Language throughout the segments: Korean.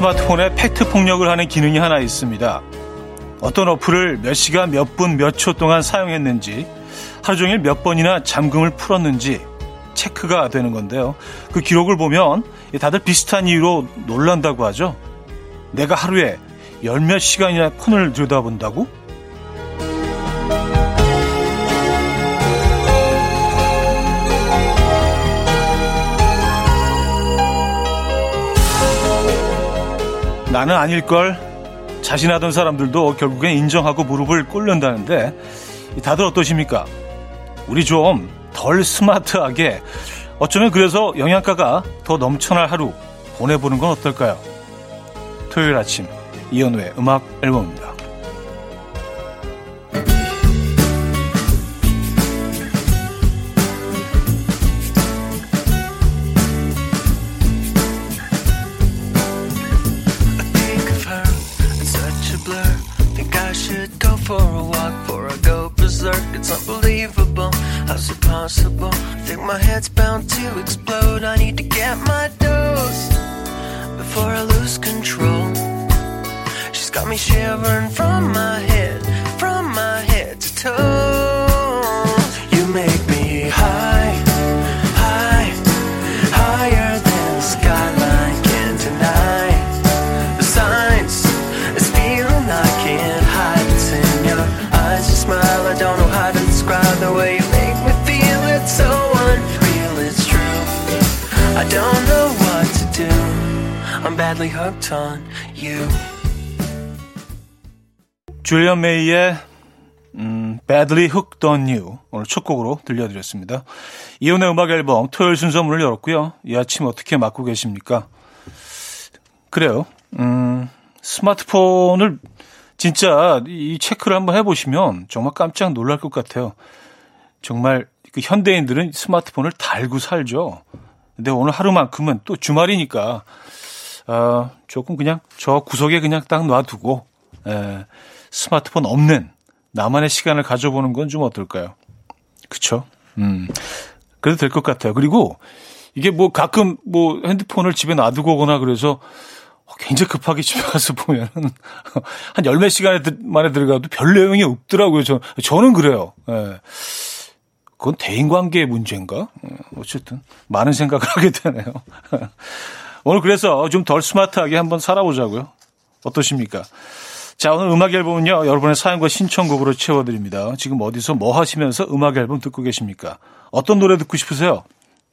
스마트폰에 팩트 폭력을 하는 기능이 하나 있습니다. 어떤 어플을 몇 시간, 몇 분, 몇 초 동안 사용했는지, 하루 종일 몇 번이나 잠금을 풀었는지 체크가 되는 건데요. 그 기록을 보면 다들 비슷한 이유로 놀란다고 하죠. 내가 하루에 열 몇 시간이나 폰을 들여다본다고? 나는 아닐걸 자신하던 사람들도 결국엔 인정하고 무릎을 꿇는다는데 다들 어떠십니까? 우리 좀 덜 스마트하게 어쩌면 그래서 영양가가 더 넘쳐날 하루 보내보는 건 어떨까요? 토요일 아침 이연우의 음악 앨범입니다. 줄리언 메이의 음, Badly Hooked on You 오늘 첫 곡으로 들려드렸습니다. 이혼의 음악 앨범 토요일 순서 문을 열었고요. 이 아침 어떻게 맞고 계십니까? 그래요. 음, 스마트폰을 진짜 이 체크를 한번 해보시면 정말 깜짝 놀랄 것 같아요. 정말 그 현대인들은 스마트폰을 달고 살죠. 근데 오늘 하루만큼은 또 주말이니까 아, 조금 그냥 저 구석에 그냥 딱 놔두고 에, 스마트폰 없는 나만의 시간을 가져보는 건 좀 어떨까요? 그쵸? 음. 그래도 될 것 같아요. 그리고 이게 뭐 가끔 뭐 핸드폰을 집에 놔두고 오거나 그래서 굉장히 급하게 집에 가서 보면은 한 열 몇 시간 만에 들어가도 별 내용이 없더라고요. 저, 저는 그래요. 예. 그건 대인관계의 문제인가? 예, 어쨌든 많은 생각을 하게 되네요. 오늘 그래서 좀 덜 스마트하게 한번 살아보자고요. 어떠십니까? 자, 오늘 음악 앨범은요, 여러분의 사연과 신청곡으로 채워드립니다. 지금 어디서 뭐 하시면서 음악 앨범 듣고 계십니까? 어떤 노래 듣고 싶으세요?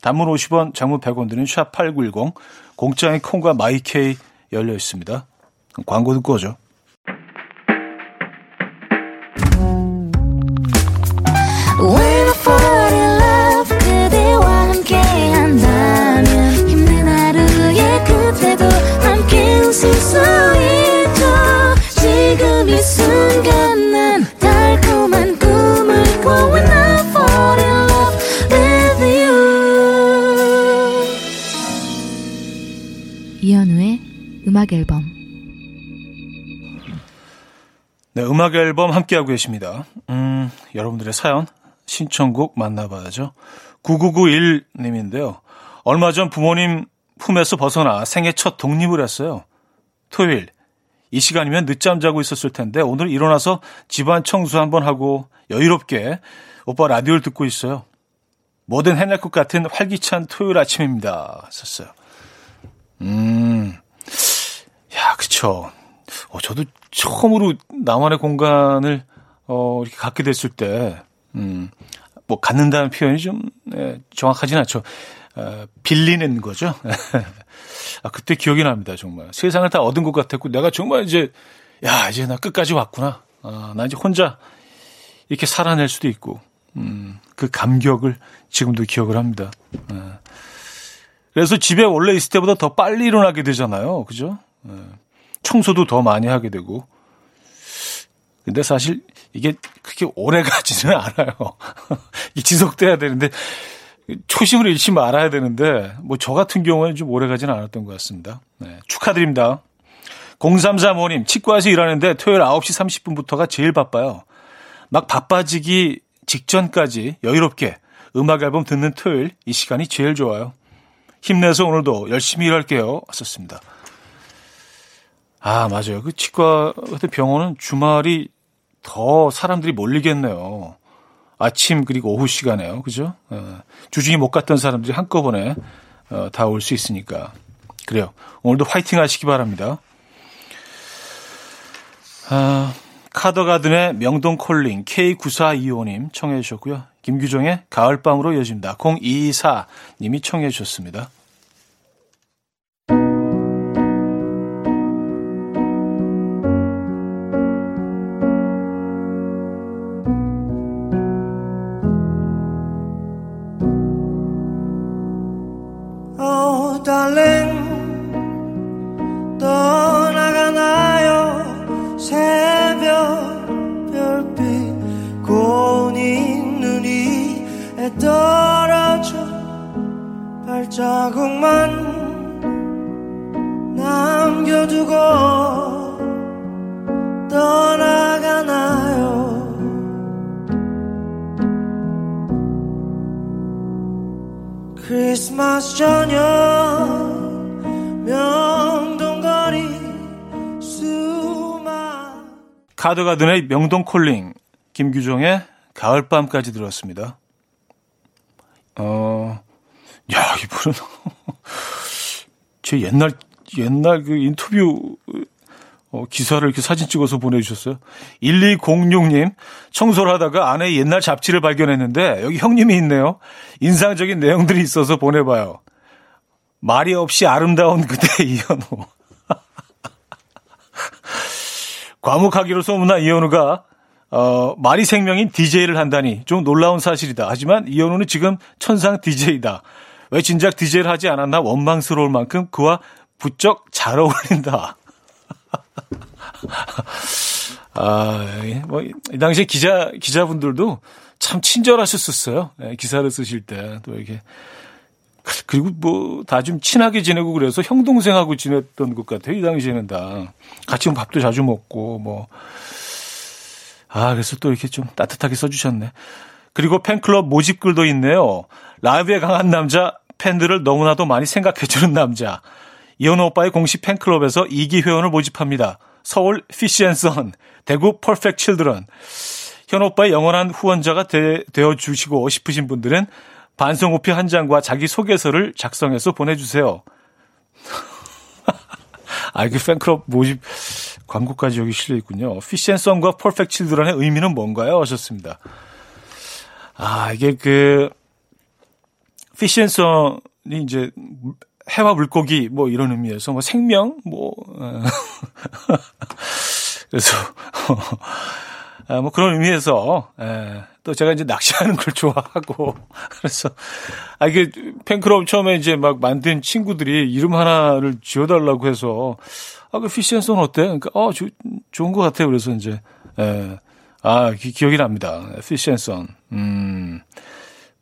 단문 50원, 장문 100원 드는 샵8910, 공짜인 콩과 마이케이 열려 있습니다. 광고 듣고 오죠. Fall 음악 앨범 네, 음악 앨범 함께하고 계십니다. 음, 여러분들의 사연, 신청곡 만나봐야죠. 9991님인데요. 얼마 전 부모님 품에서 벗어나 생애 첫 독립을 했어요. 토요일. 이 시간이면 늦잠 자고 있었을 텐데 오늘 일어나서 집안 청소 한번 하고 여유롭게 오빠 라디오를 듣고 있어요. 뭐든 해낼 것 같은 활기찬 토요일 아침입니다. 썼어요. 음, 야, 그쵸. 어, 저도 처음으로 나만의 공간을 어, 이렇게 갖게 됐을 때, 음, 뭐 갖는다는 표현이 좀 예, 정확하진 않죠. 어, 빌리는 거죠. 아, 그때 기억이 납니다, 정말. 세상을 다 얻은 것 같았고, 내가 정말 이제, 야, 이제 나 끝까지 왔구나. 아, 나 이제 혼자 이렇게 살아낼 수도 있고, 음, 그 감격을 지금도 기억을 합니다. 예. 그래서 집에 원래 있을 때보다 더 빨리 일어나게 되잖아요. 그죠? 예. 청소도 더 많이 하게 되고. 근데 사실 이게 그렇게 오래 가지는 않아요. 이 지속돼야 되는데 초심을 잃지 말아야 되는데 뭐 저 같은 경우에는 좀 오래 가지는 않았던 것 같습니다. 네, 축하드립니다. 0335님, 치과에서 일하는데 토요일 9시 30분부터가 제일 바빠요. 막 바빠지기 직전까지 여유롭게 음악 앨범 듣는 토요일 이 시간이 제일 좋아요. 힘내서 오늘도 열심히 일할게요. 왔었습니다. 아, 맞아요. 그 치과 같은 병원은 주말이 더 사람들이 몰리겠네요. 아침 그리고 오후 시간에요. 그죠? 어, 주중에 못 갔던 사람들이 한꺼번에 어, 다 올 수 있으니까. 그래요. 오늘도 화이팅 하시기 바랍니다. 아, 카더가든의 명동 콜링 K9425님 청해 주셨고요. 김규종의 가을밤으로 이어집니다. 0224님이 청해 주셨습니다. 자국만 남겨두고 떠나가나요 크리스마스 저녁 카드가든의 명동콜링 김규종의 가을밤까지 들었습니다. 어, 야, 이분은 제 옛날 옛날 그 인터뷰 어, 기사를 이렇게 사진 찍어서 보내주셨어요. 1206님, 청소를 하다가 아내 옛날 잡지를 발견했는데, 여기 형님이 있네요. 인상적인 내용들이 있어서 보내봐요. 말이 없이 아름다운 그대 이현우. 과묵하기로 소문난 이현우가, 어, 말이 생명인 DJ를 한다니 좀 놀라운 사실이다. 하지만 이현우는 지금 천상 DJ다. 왜 진작 DJ를 하지 않았나 원망스러울 만큼 그와 부쩍 잘 어울린다. 아, 뭐, 이 당시에 기자, 기자분들도 참 친절하셨었어요. 예, 기사를 쓰실 때. 또 이렇게. 그리고 뭐, 다 좀 친하게 지내고 그래서 형, 동생하고 지냈던 것 같아요. 이 당시에는 다. 같이 밥도 자주 먹고, 뭐. 아, 그래서 또 이렇게 좀 따뜻하게 써주셨네. 그리고 팬클럽 모집글도 있네요. 라이브에 강한 남자, 팬들을 너무나도 많이 생각해주는 남자. 이현우 오빠의 공식 팬클럽에서 2기 회원을 모집합니다. 서울 Fish and Sun, 대구 Perfect Children. 현우 오빠의 영원한 후원자가 되, 어 주시고 싶으신 분들은 반송우표 한 장과 자기 소개서를 작성해서 보내주세요. 아, 그 팬클럽 모집 광고까지 여기 실려 있군요. 피시앤선과 퍼펙트 칠드런의 의미는 뭔가요? 하셨습니다. 아, 이게 그, Fish and Sun이 이제 해와 물고기 뭐 이런 의미에서 뭐 생명 뭐 어. 그래서 아, 뭐 그런 의미에서 에, 또 제가 이제 낚시하는 걸 좋아하고 그래서 아 이게 팬클럽 처음에 이제 막 만든 친구들이 이름 하나를 지어달라고 해서 아 그 피시앤선 어때? 그러니까 어 조, 좋은 것 같아요. 그래서 이제 에, 아, 기, 기억이 납니다. Son. 음,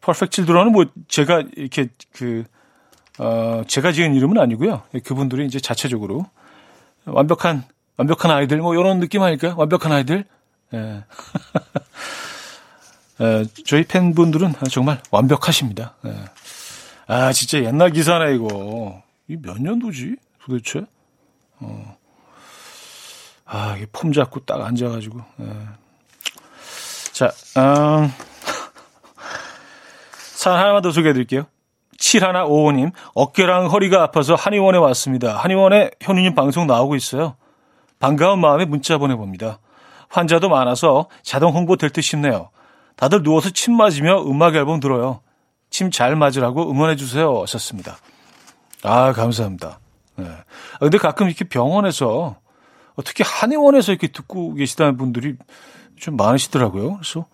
퍼펙트 칠드런은 뭐 제가 이렇게 그, 어, 제가 지은 이름은 아니고요. 그분들이 이제 자체적으로 완벽한, 완벽한 아이들 뭐 이런 느낌 아닐까요? 완벽한 아이들? 예. 에, 저희 팬분들은 정말 완벽하십니다. 예. 아, 진짜 옛날 기사네, 이거. 이 몇 년도지? 도대체? 어. 아, 이게 폼 잡고 딱 앉아가지고. 예. 자, 음, 사연 하나만 더 소개해 드릴게요. 7155님, 어깨랑 허리가 아파서 한의원에 왔습니다. 한의원에 현우님 방송 나오고 있어요. 반가운 마음에 문자 보내봅니다. 환자도 많아서 자동 홍보 될 듯 싶네요. 다들 누워서 침 맞으며 음악 앨범 들어요. 침 잘 맞으라고 응원해주세요. 하셨습니다. 아, 감사합니다. 네. 아, 근데 가끔 이렇게 병원에서, 특히 한의원에서 이렇게 듣고 계시다는 분들이 좀 많으시더라고요. 그래서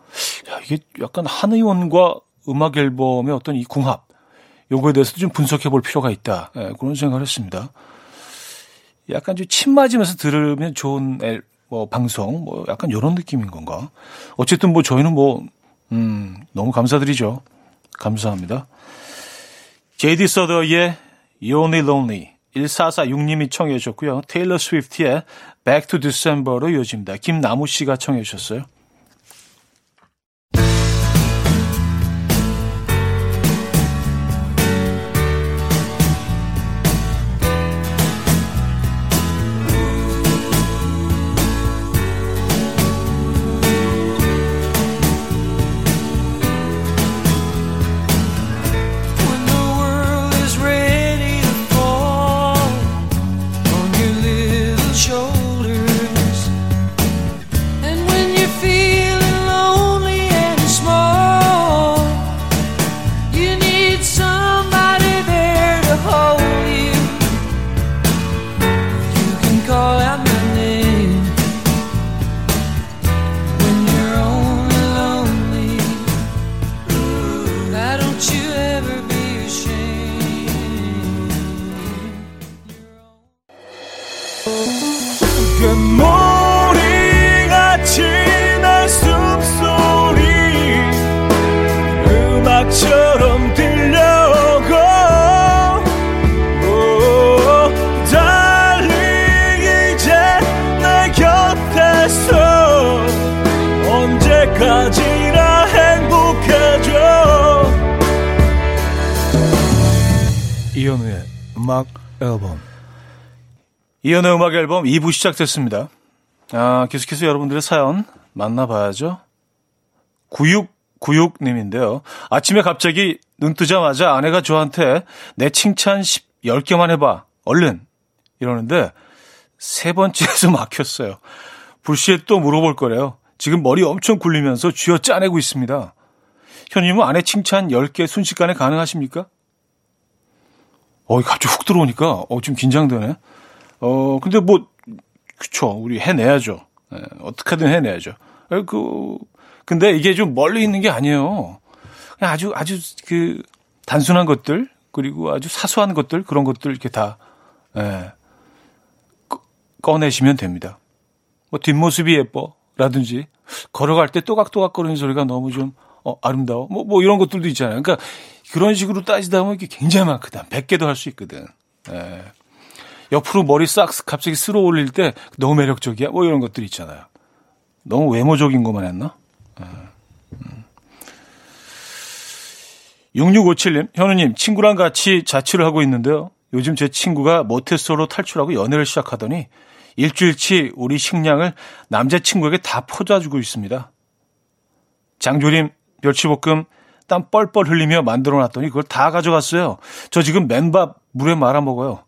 야, 이게 약간 한의원과 음악 앨범의 어떤 이 궁합 요거에 대해서도 좀 분석해 볼 필요가 있다. 예, 그런 생각을 했습니다. 약간 좀 침 맞으면서 들으면 좋은 앨, 뭐 방송 뭐 약간 이런 느낌인 건가? 어쨌든 뭐 저희는 뭐 음, 너무 감사드리죠. 감사합니다. 제이디 서더의 You Only Lonely 1446님이 청해 주셨고요. 테일러 스위프트의 Back to December로 이어집니다. 김나무 씨가 청해 주셨어요. 금모리같이 날 숨소리 음악처럼 들려오고 오, 달리 이제 내 곁에서 언제까지나 행복해져. 이현우의 음악 앨범 이현우의 음악 앨범 2부 시작됐습니다. 아, 계속해서 여러분들의 사연 만나봐야죠. 9696님인데요. 아침에 갑자기 눈 뜨자마자 아내가 저한테 내 칭찬 10, 10개만 해봐. 얼른. 이러는데 세 번째에서 막혔어요. 불시에 또 물어볼 거래요. 지금 머리 엄청 굴리면서 쥐어 짜내고 있습니다. 현님은 아내 칭찬 10개 순식간에 가능하십니까? 어, 갑자기 훅 들어오니까, 어, 좀 긴장되네. 어, 근데 뭐, 그쵸. 우리 해내야죠. 예, 어떻게든 해내야죠. 에, 그, 근데 이게 좀 멀리 있는 게 아니에요. 그냥 아주, 아주 그, 단순한 것들, 그리고 아주 사소한 것들, 그런 것들 이렇게 다, 예, 꺼- 꺼내시면 됩니다. 뭐, 뒷모습이 예뻐. 라든지, 걸어갈 때 또각또각 거리는 소리가 너무 좀, 어, 아름다워. 뭐, 뭐, 이런 것들도 있잖아요. 그러니까, 그런 식으로 따지다 보면 이게 굉장히 많거든. 100개도 할 수 있거든. 예. 옆으로 머리 싹 갑자기 쓸어 올릴 때 너무 매력적이야. 뭐 이런 것들 있잖아요. 너무 외모적인 것만 했나? 예. 음. 6657님, 현우님, 친구랑 같이 자취를 하고 있는데요. 요즘 제 친구가 모태솔로 탈출하고 연애를 시작하더니 일주일치 우리 식량을 남자친구에게 다 퍼다주고 있습니다. 장조림, 멸치볶음, 땀 뻘뻘 흘리며 만들어 놨더니 그걸 다 가져갔어요. 저 지금 맨밥 물에 말아 먹어요.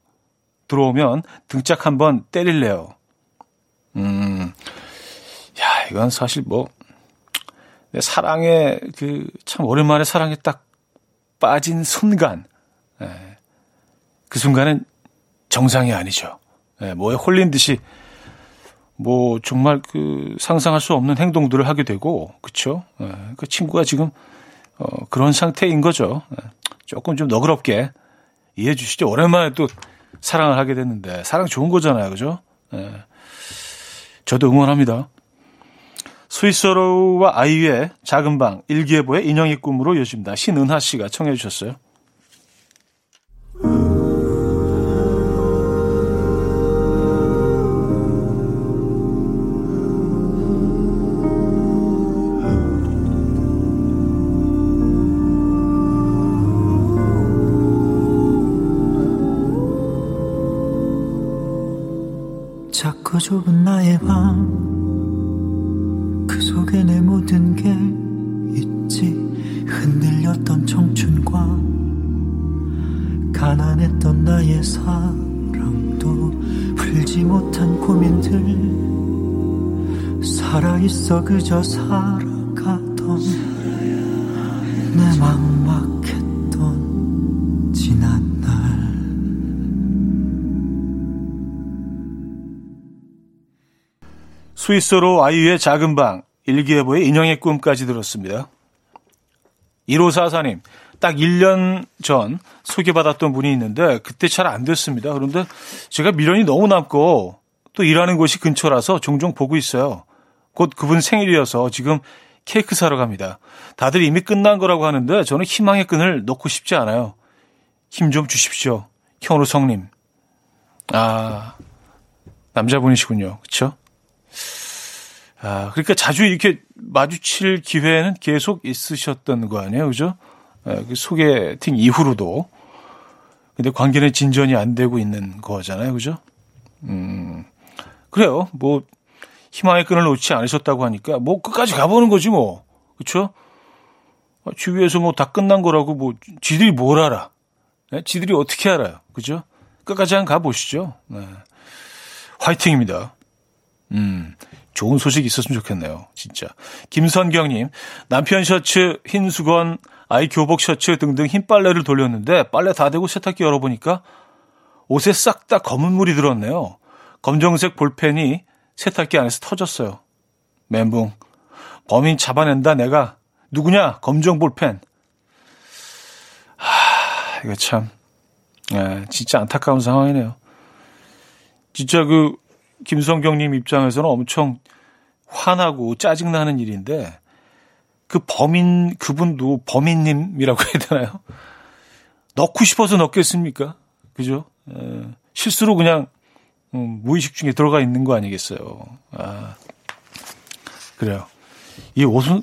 들어오면 등짝 한번 때릴래요. 음, 야, 이건 사실 뭐, 내 사랑에, 그, 참 오랜만에 사랑에 딱 빠진 순간, 예, 그 순간은 정상이 아니죠. 예, 뭐에 홀린 듯이, 뭐, 정말 그, 상상할 수 없는 행동들을 하게 되고, 그쵸? 예, 그 친구가 지금, 어, 그런 상태인 거죠. 예, 조금 좀 너그럽게 이해해 주시죠. 오랜만에 또 사랑을 하게 됐는데, 사랑 좋은 거잖아요. 그죠? 예. 저도 응원합니다. 스위스로와 아이유의 작은 방, 일기예보의 인형의 꿈으로 요집니다. 신은하 씨가 청해 주셨어요. 작고 좁은 나의 방 그 속에 내 모든 게 있지. 흔들렸던 청춘과 가난했던 나의 사랑도 풀지 못한 고민들. 살아있어 그저 살아 스위스로 아이유의 작은 방, 일기예보의 인형의 꿈까지 들었습니다. 1544님, 딱 1년 전 소개받았던 분이 있는데 그때 잘 안 됐습니다. 그런데 제가 미련이 너무 남고 또 일하는 곳이 근처라서 종종 보고 있어요. 곧 그분 생일이어서 지금 케이크 사러 갑니다. 다들 이미 끝난 거라고 하는데 저는 희망의 끈을 놓고 싶지 않아요. 힘 좀 주십시오. 현우 성님. 아, 남자분이시군요. 그쵸? 아, 그러니까 자주 이렇게 마주칠 기회는 계속 있으셨던 거 아니에요? 그죠? 예, 그 소개팅 이후로도. 근데 관계는 진전이 안 되고 있는 거잖아요. 그죠? 음, 그래요. 뭐, 희망의 끈을 놓지 않으셨다고 하니까, 뭐, 끝까지 가보는 거지, 뭐. 그쵸? 아, 주위에서 뭐 다 끝난 거라고, 뭐, 지들이 뭘 알아? 네? 지들이 어떻게 알아요? 그죠? 끝까지 한번 가보시죠. 네. 화이팅입니다. 음, 좋은 소식 있었으면 좋겠네요. 진짜. 김선경님, 남편 셔츠, 흰 수건, 아이 교복 셔츠 등등 흰 빨래를 돌렸는데 빨래 다 되고 세탁기 열어보니까 옷에 싹 다 검은 물이 들었네요. 검정색 볼펜이 세탁기 안에서 터졌어요. 멘붕. 범인 잡아낸다 내가. 누구냐? 검정 볼펜. 하, 이거 참, 예, 진짜 안타까운 상황이네요. 진짜 그 김성경님 입장에서는 엄청 화나고 짜증나는 일인데 그 범인 그분도 범인님이라고 해야 되나요? 넣고 싶어서 넣겠습니까? 그죠? 에, 실수로 그냥 음, 무의식 중에 들어가 있는 거 아니겠어요? 아, 그래요. 이 옷은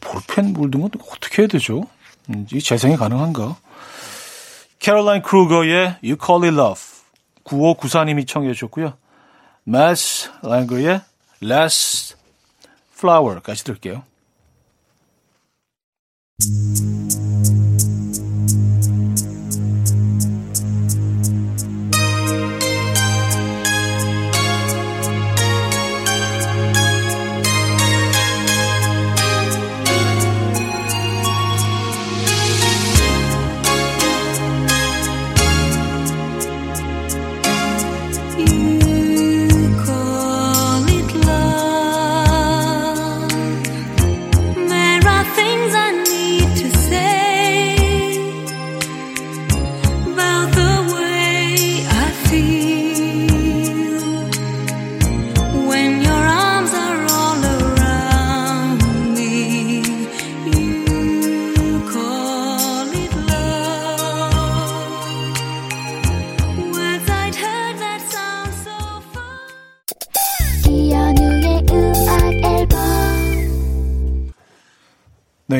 볼펜 물든 건 어떻게 해야 되죠? 음, 이 재생이 가능한가? 캐롤라인 크루거의 You Call It Love 9594님이 청해 주셨고요. 마스 랭거의 Last Flower까지 들을게요.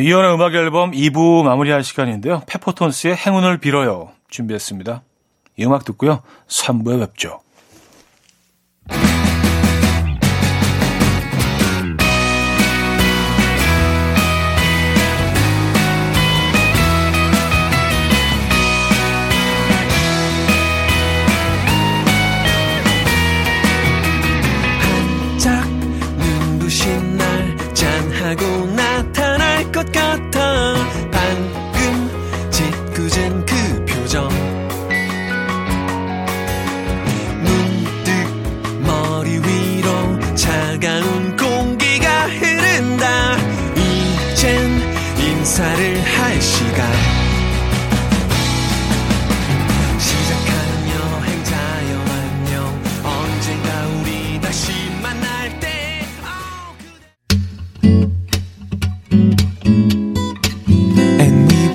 네, 이현의 음악 앨범 2부 마무리할 시간인데요. 페퍼톤스의 행운을 빌어요 준비했습니다. 이 음악 듣고요. 3부에 뵙죠.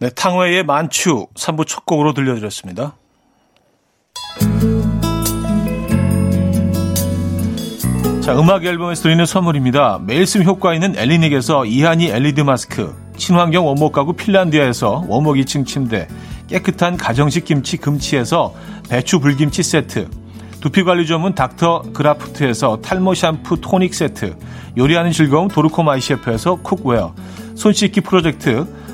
네, 탕웨이의 만추 3부 첫 곡으로 들려드렸습니다. 자, 음악 앨범에서 드리는 선물입니다. 매일 쓰 효과 있는 엘리닉에서 이하늬 LED 마스크, 친환경 원목 가구 핀란디아에서 원목 2층 침대, 깨끗한 가정식 김치 금치에서 배추 불김치 세트, 두피 관리 전문 닥터 그라프트에서 탈모 샴푸 토닉 세트, 요리하는 즐거움 도루코 마이셰프에서 cookware, 손 씻기 프로젝트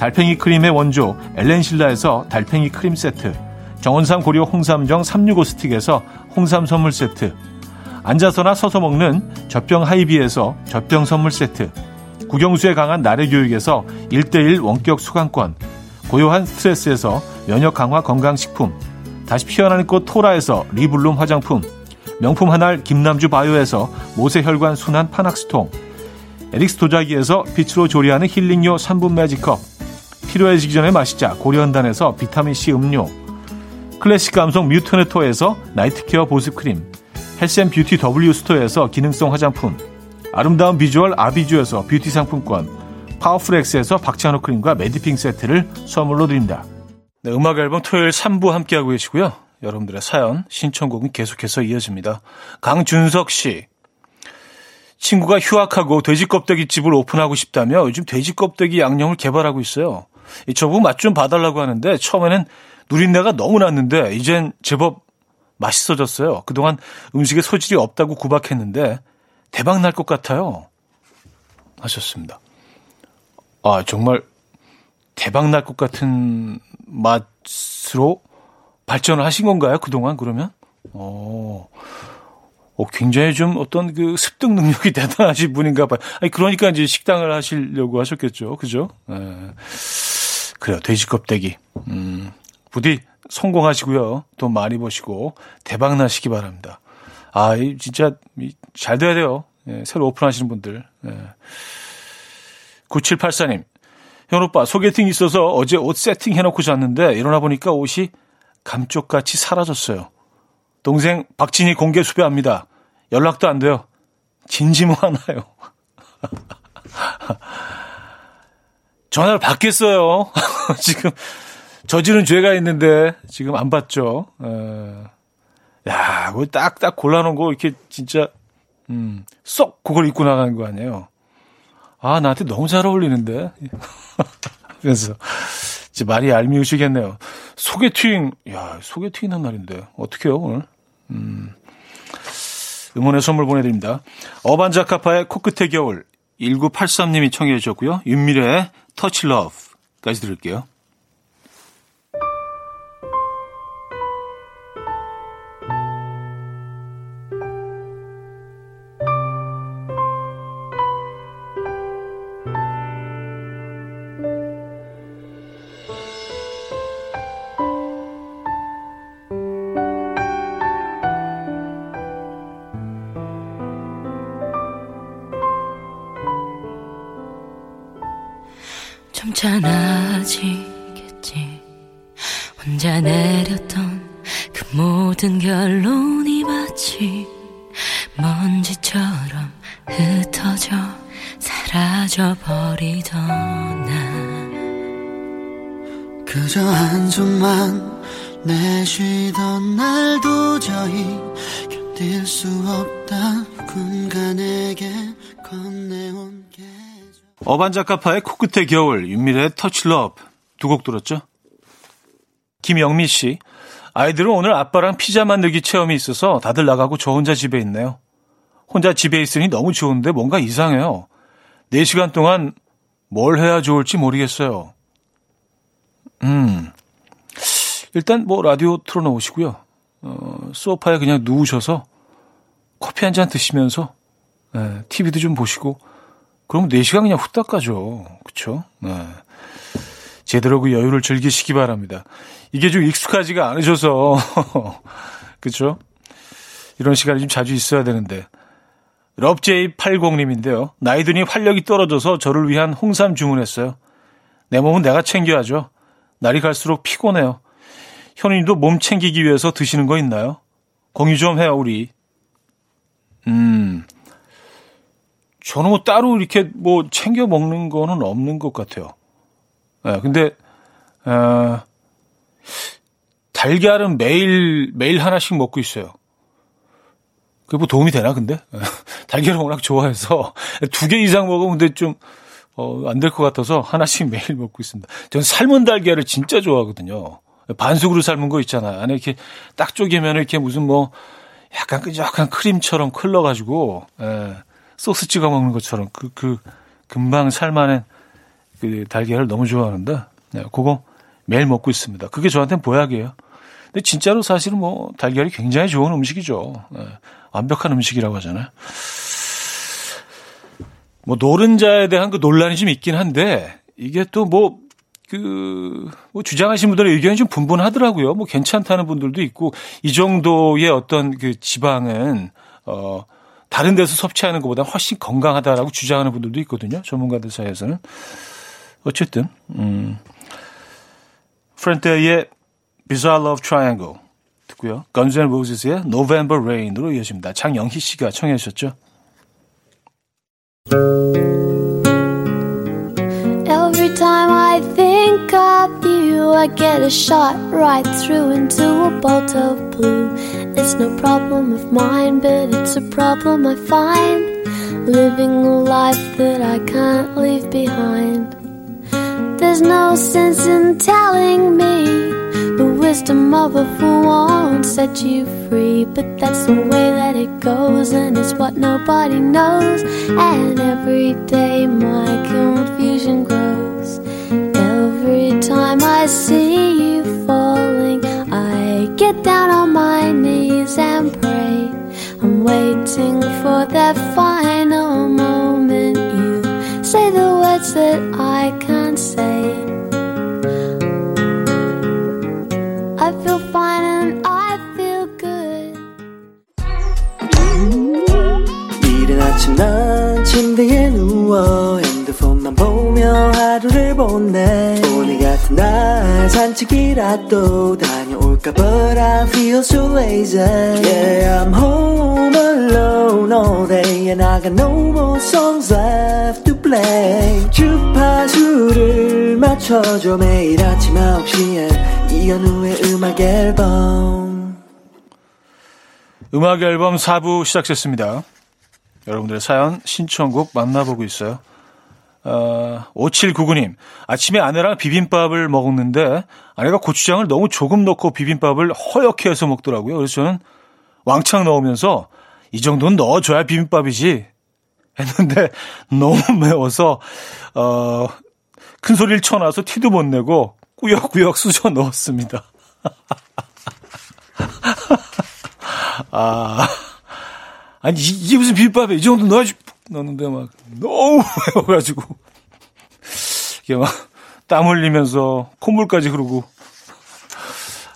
달팽이 크림의 원조 엘렌실라에서 달팽이 크림 세트, 정원삼 고려 홍삼정 365 스틱에서 홍삼 선물 세트, 앉아서나 서서 먹는 젖병 하이비에서 젖병 선물 세트, 국영수에 강한 나래 교육에서 1대1 원격 수강권, 고요한 스트레스에서 면역 강화 건강식품, 다시 피어나는 꽃 토라에서 리블룸 화장품, 명품 한알 김남주 바이오에서 모세혈관 순환 파낙스통, 에릭스 도자기에서 빛으로 조리하는 힐링요 3분 매직컵, 필요해지기 전에 마시자 고려한단에서 비타민C 음료, 클래식 감성 뮤트네토에서 night care 보습크림, 헬스앤뷰티 W 스토어에서 기능성 화장품, 아름다운 비주얼 아비주에서 뷰티 상품권, 파워풀엑스에서 박찬호 크림과 매디핑 세트를 선물로 드립니다. 네, 음악 앨범 토요일 3부 함께하고 계시고요. 여러분들의 사연, 신청곡은 계속해서 이어집니다. 강준석 씨. 친구가 휴학하고 돼지 껍데기 집을 오픈하고 싶다며 요즘 돼지 껍데기 양념을 개발하고 있어요. 저보고 맛 좀 봐달라고 하는데 처음에는 누린내가 너무 났는데 이젠 제법 맛있어졌어요. 그동안 음식에 소질이 없다고 구박했는데 대박 날 것 같아요. 하셨습니다. 아, 정말 대박 날 것 같은 맛으로 발전을 하신 건가요? 그동안 그러면? 어, 어, 굉장히 좀 어떤 그 습득 능력이 대단하신 분인가 봐요. 아니, 그러니까 이제 식당을 하시려고 하셨겠죠. 그죠? 예. 그래요. 돼지 껍데기. 음, 부디 성공하시고요. 돈 많이 버시고 대박 나시기 바랍니다. 아, 이 진짜 잘 돼야 돼요. 예, 새로 오픈하시는 분들. 예. 9784님. 현 오빠, 소개팅 있어서 어제 옷 세팅 해놓고 잤는데 일어나 보니까 옷이 감쪽같이 사라졌어요. 동생 박진희 공개 수배합니다. 연락도 안 돼요. 진지모하나요? 전화를 받겠어요. 지금 저지른 죄가 있는데 지금 안 받죠. 에. 야, 그 딱딱 골라놓은 거 이렇게 진짜 음, 쏙 그걸 입고 나가는 거 아니에요. 아, 나한테 너무 잘 어울리는데. 그래서 이제 말이 얄미우시겠네요. 소개팅, 야, 소개팅이란 말인데 어떻게 해요 오늘? 음, 응원의 선물 보내드립니다. 어반자카파의 코끝의 겨울 1983님이 청해 주셨고요. 윤미래의 터치 러브까지 들을게요. 어반자카파의 코끝의 겨울, 윤미래의 터치러브 두곡 들었죠? 김영미 씨, 아이들은 오늘 아빠랑 피자 만들기 체험이 있어서 다들 나가고 저 혼자 집에 있네요. 혼자 집에 있으니 너무 좋은데 뭔가 이상해요. 4시간 동안 뭘 해야 좋을지 모르겠어요. 음, 일단 뭐 라디오 틀어놓으시고요. 어, 소파에 그냥 누우셔서 커피 한 잔 드시면서 예, TV도 좀 보시고 그럼 4시간 그냥 후딱 가죠. 그쵸? 네. 제대로 그 여유를 즐기시기 바랍니다. 이게 좀 익숙하지가 않으셔서, 그쵸? 이런 시간이 좀 자주 있어야 되는데. 럽제이80님인데요. 나이 드니 활력이 떨어져서 저를 위한 홍삼 주문했어요. 내 몸은 내가 챙겨야죠. 날이 갈수록 피곤해요. 현우님도 몸 챙기기 위해서 드시는 거 있나요? 공유 좀 해요, 우리. 음. 저는 뭐 따로 이렇게 뭐 챙겨 먹는 거는 없는 것 같아요. 예, 네, 근데, 어, 달걀은 매일, 매일 하나씩 먹고 있어요. 그게 뭐 도움이 되나, 근데? 달걀을 워낙 좋아해서 두 개 이상 먹으면 근데 좀, 어, 안 될 것 같아서 하나씩 매일 먹고 있습니다. 저는 삶은 달걀을 진짜 좋아하거든요. 반숙으로 삶은 거 있잖아요. 안에 이렇게 딱 쪼개면 이렇게 무슨 뭐, 약간 끈적한 크림처럼 클러가지고, 예. 소스 찍어 먹는 것처럼 그, 그, 금방 삶아낸 그 달걀을 너무 좋아하는데, 네, 그거 매일 먹고 있습니다. 그게 저한테는 보약이에요. 근데 진짜로 사실은 뭐 달걀이 굉장히 좋은 음식이죠. 네. 완벽한 음식이라고 하잖아요. 뭐 노른자에 대한 그 논란이 좀 있긴 한데 이게 또 뭐 그, 뭐 주장하신 분들의 의견이 좀 분분하더라고요. 뭐 괜찮다는 분들도 있고, 이 정도의 어떤 그 지방은, 어, 다른 데서 섭취하는 것보다 훨씬 건강하다라고 주장하는 분들도 있거든요. 전문가들 사이에서는. 어쨌든, 음. 프렌테의 Bizarre Love Triangle 듣고요. Guns N' Roses의 November Rain으로 이어집니다. 장영희 씨가 청해 주셨죠. I get a shot right through into a bolt of blue. It's no problem of mine, but it's a problem I find. Living a life that I can't leave behind. There's no sense in telling me the wisdom of a fool won't set you free. But that's the way that it goes, and it's what nobody knows. And every day my confusion grows Every time I see you falling, I get down on my knees and pray. I'm waiting for that final moment. You say the words that I can't say. I feel fine and I feel good. 이른 아침 난 침대에 누워 핸드폰만 보며 하루를 보내 오늘 같은 날 산책이라도 다녀올까 But I feel so lazy Yeah I'm home alone all day And I got no more songs left to play 주파수를 맞춰줘 매일 아침 9시에 이현우의 음악 앨범 음악 앨범 4부 시작됐습니다. 여러분들의 사연, 신청곡 만나보고 있어요. 어, 5799님, 아침에 아내랑 비빔밥을 먹었는데 아내가 고추장을 너무 조금 넣고 비빔밥을 허옇게 해서 먹더라고요. 그래서 저는 왕창 넣으면서 이 정도는 넣어줘야 비빔밥이지 했는데 너무 매워서 어, 큰 소리를 쳐놔서 티도 못 내고 꾸역꾸역 쑤셔 넣었습니다. 아, 아니 이- 이게 무슨 비빔밥이야? 이 정도 넣어야지. 넣는데 막 너무 매워가지고. 이게 막 땀 흘리면서 콧물까지 흐르고.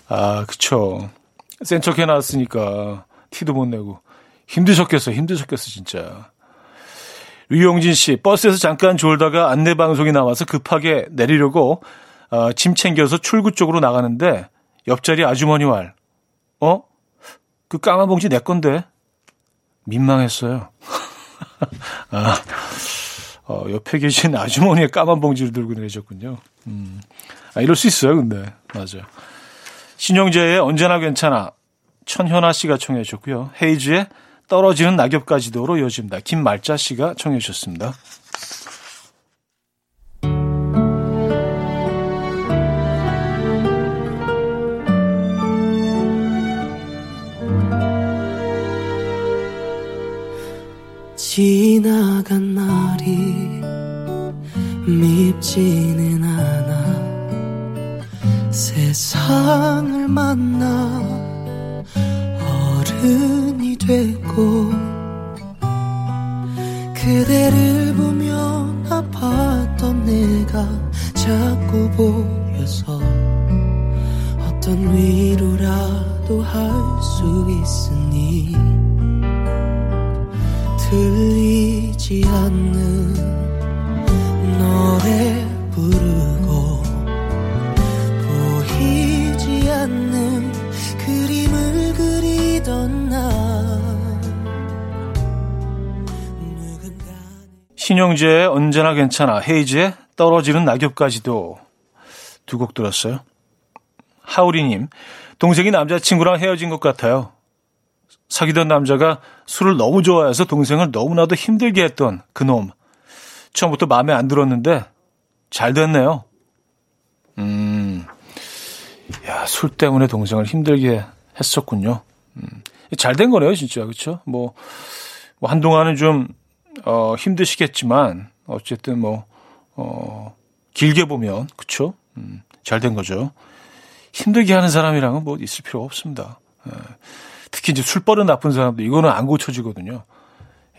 아 그쵸. 센 척 해놨으니까 티도 못 내고. 힘드셨겠어요 힘드셨겠어 진짜. 류용진 씨 버스에서 잠깐 졸다가 안내 방송이 나와서 급하게 내리려고 어, 짐 챙겨서 출구 쪽으로 나가는데 옆자리 아주머니 말 어? 그 까만 봉지 내 건데? 민망했어요. 아, 어, 옆에 계신 아주머니의 까만 봉지를 들고 내셨군요. 음. 아, 이럴 수 있어요, 근데. 맞아요. 신용재의 언제나 괜찮아. 천현아 씨가 청해 주셨고요. 헤이즈의 떨어지는 낙엽까지도로 이어집니다. 김말자 씨가 청해 주셨습니다. 지나간 날이 밉지는 않아. 세상을 만나 어른이 되고 그대를 보면 아팠던 내가 자꾸 보여서 어떤 위로라도 할 수 있으니 신용재의 언제나 괜찮아. 헤이즈의 떨어지는 낙엽까지도 두 곡 들었어요. 하우리님, 동생이 남자친구랑 헤어진 것 같아요. 사귀던 남자가 술을 너무 좋아해서 동생을 너무나도 힘들게 했던 그놈. 처음부터 마음에 안 들었는데 잘 됐네요. 음, 야, 술 때문에 동생을 힘들게 했었군요. 음, 잘 된 거네요, 진짜. 그쵸? 뭐, 뭐 한동안은 좀, 어, 힘드시겠지만, 어쨌든 뭐, 어, 길게 보면, 그쵸? 음, 잘 된 거죠. 힘들게 하는 사람이랑은 뭐 있을 필요가 없습니다. 예. 특히 이제 술 버릇 나쁜 사람들 이거는 안 고쳐지거든요.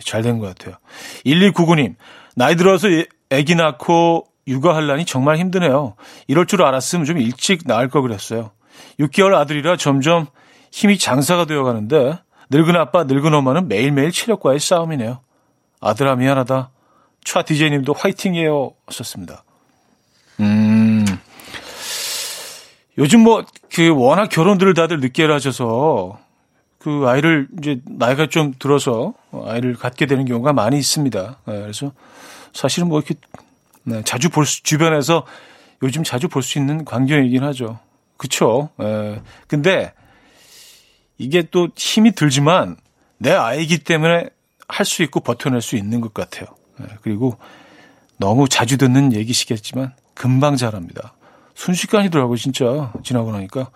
잘 된 것 같아요. 1299님, 나이 들어서 애기 낳고 육아하려니 정말 힘드네요. 이럴 줄 알았으면 좀 일찍 낳을 걸 그랬어요. 6개월 아들이라 점점 힘이 장사가 되어 가는데 늙은 아빠, 늙은 엄마는 매일매일 체력과의 싸움이네요. 아들아 미안하다. 차 디제이님도 화이팅이에요. 하셨습니다. 음, 요즘 뭐, 그, 워낙 결혼들을 다들 늦게 하셔서, 그 아이를 이제 나이가 좀 들어서 아이를 갖게 되는 경우가 많이 있습니다. 네, 그래서 사실은 뭐 이렇게 네, 자주 볼 수, 주변에서 요즘 자주 볼 수 있는 광경이긴 하죠. 그쵸? 예. 근데 이게 또 힘이 들지만 내 아이기 때문에 할 수 있고 버텨낼 수 있는 것 같아요. 예. 그리고 너무 자주 듣는 얘기시겠지만 금방 자랍니다. 순식간이더라고요, 진짜. 지나고 나니까.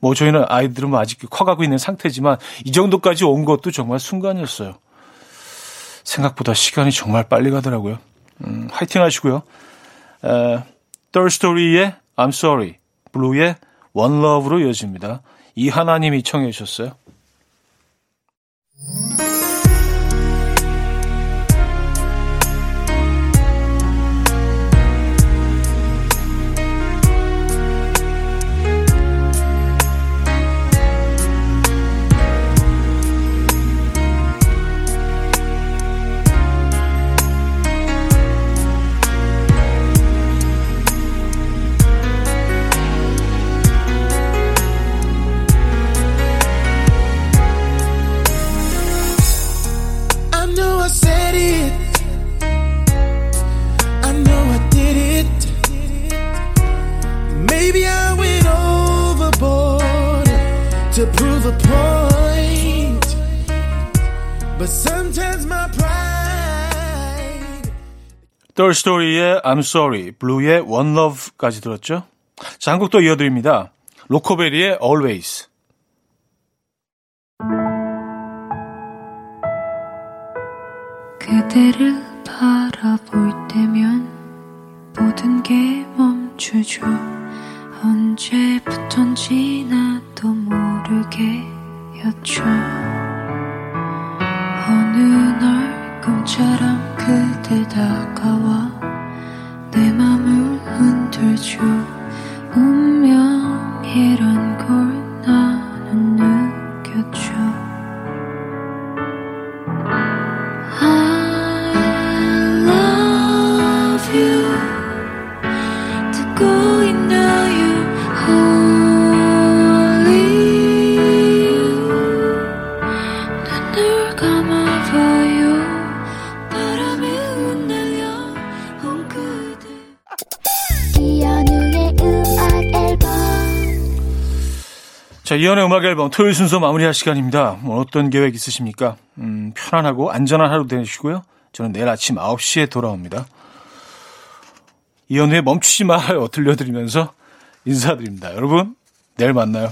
뭐 저희는 아이들은 뭐 아직 커가고 있는 상태지만 이 정도까지 온 것도 정말 순간이었어요. 생각보다 시간이 정말 빨리 가더라고요. 음, 화이팅 하시고요. 에, Third Story의 I'm Sorry, 블루의 One Love로 이어집니다. 이하나님이 청해 주셨어요. Story의 I'm Sorry, 블루의 One Love까지 들었죠? 자, 한곡 더 이어드립니다. 로코베리의 Always. 그대를 바라볼 때면 모든 게 멈추죠 언제부턴지 나도 모르게였죠 어느 날 꿈처럼 그대 다가와 내 맘을 흔들죠. 운명이란 걸 이연의 음악 앨범 토요일 순서 마무리할 시간입니다. 뭐 어떤 계획 있으십니까? 음, 편안하고 안전한 하루 되시고요. 저는 내일 아침 9시에 돌아옵니다. 이연우의 멈추지 말아요 들려드리면서 인사드립니다. 여러분, 내일 만나요.